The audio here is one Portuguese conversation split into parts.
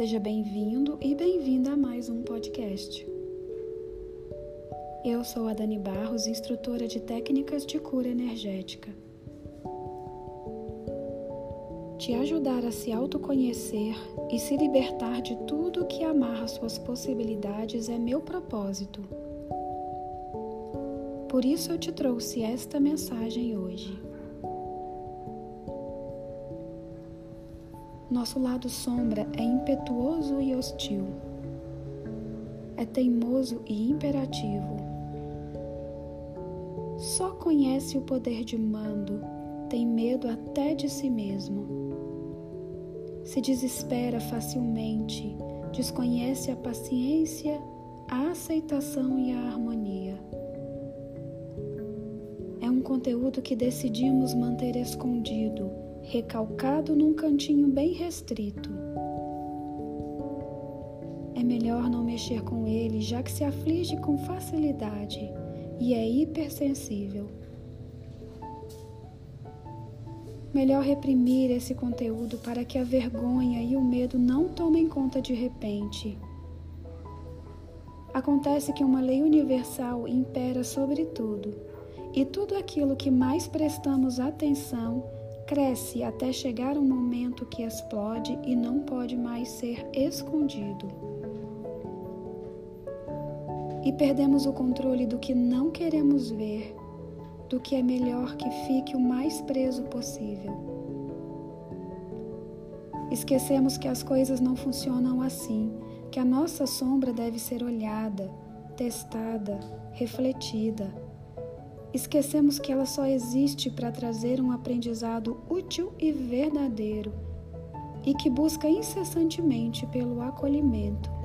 Seja bem-vindo e bem-vinda a mais um podcast. Eu sou a Dani Barros, instrutora de técnicas de cura energética. Te ajudar a se autoconhecer e se libertar de tudo que amarra suas possibilidades é meu propósito. Por isso eu te trouxe esta mensagem hoje. Nosso lado sombra é impetuoso e hostil. É teimoso e imperativo só conhece o poder de mando, tem medo até de si mesmo. Se desespera facilmente, desconhece a paciência, a aceitação e a harmonia. É um conteúdo que decidimos manter escondido, recalcado num cantinho bem restrito. É melhor não mexer com ele, já que se aflige com facilidade e é hipersensível. Melhor reprimir esse conteúdo para que a vergonha e o medo não tomem conta de repente. Acontece que uma lei universal impera sobre tudo, e tudo aquilo que mais prestamos atenção cresce até chegar um momento que explode e não pode mais ser escondido e perdemos o controle do que não queremos ver, do que é melhor que fique o mais preso possível. Esquecemos que as coisas não funcionam assim, que a nossa sombra deve ser olhada, testada, refletida. Esquecemos que ela só existe para trazer um aprendizado útil e verdadeiro e que busca incessantemente pelo acolhimento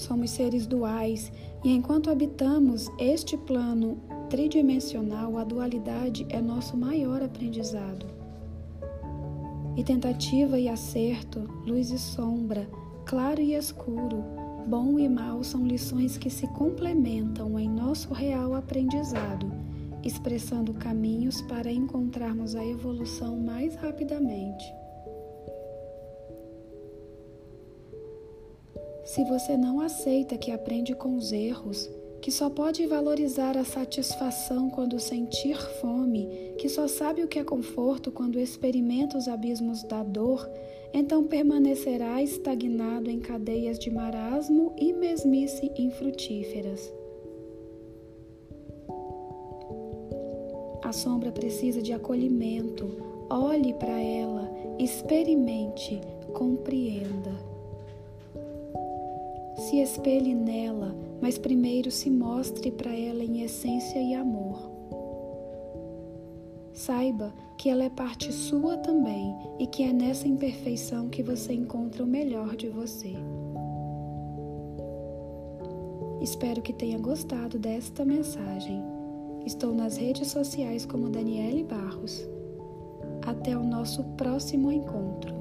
Somos seres duais e enquanto habitamos este plano tridimensional, a dualidade é nosso maior aprendizado. E tentativa e acerto, luz e sombra, claro e escuro, bom e mal são lições que se complementam em nosso real aprendizado, expressando caminhos para encontrarmos a evolução mais rapidamente. Se você não aceita que aprende com os erros, que só pode valorizar a satisfação quando sentir fome, só sabe o que é conforto quando experimenta os abismos da dor, então permanecerá estagnado em cadeias de marasmo e mesmice infrutíferas. A sombra precisa de acolhimento. Olhe para ela, experimente, compreenda se espelhe nela, mas primeiro se mostre para ela em essência e amor. Saiba que ela é parte sua também e que é nessa imperfeição que você encontra o melhor de você. Espero que tenha gostado desta mensagem. Estou nas redes sociais como Daniele Barros. Até o nosso próximo encontro.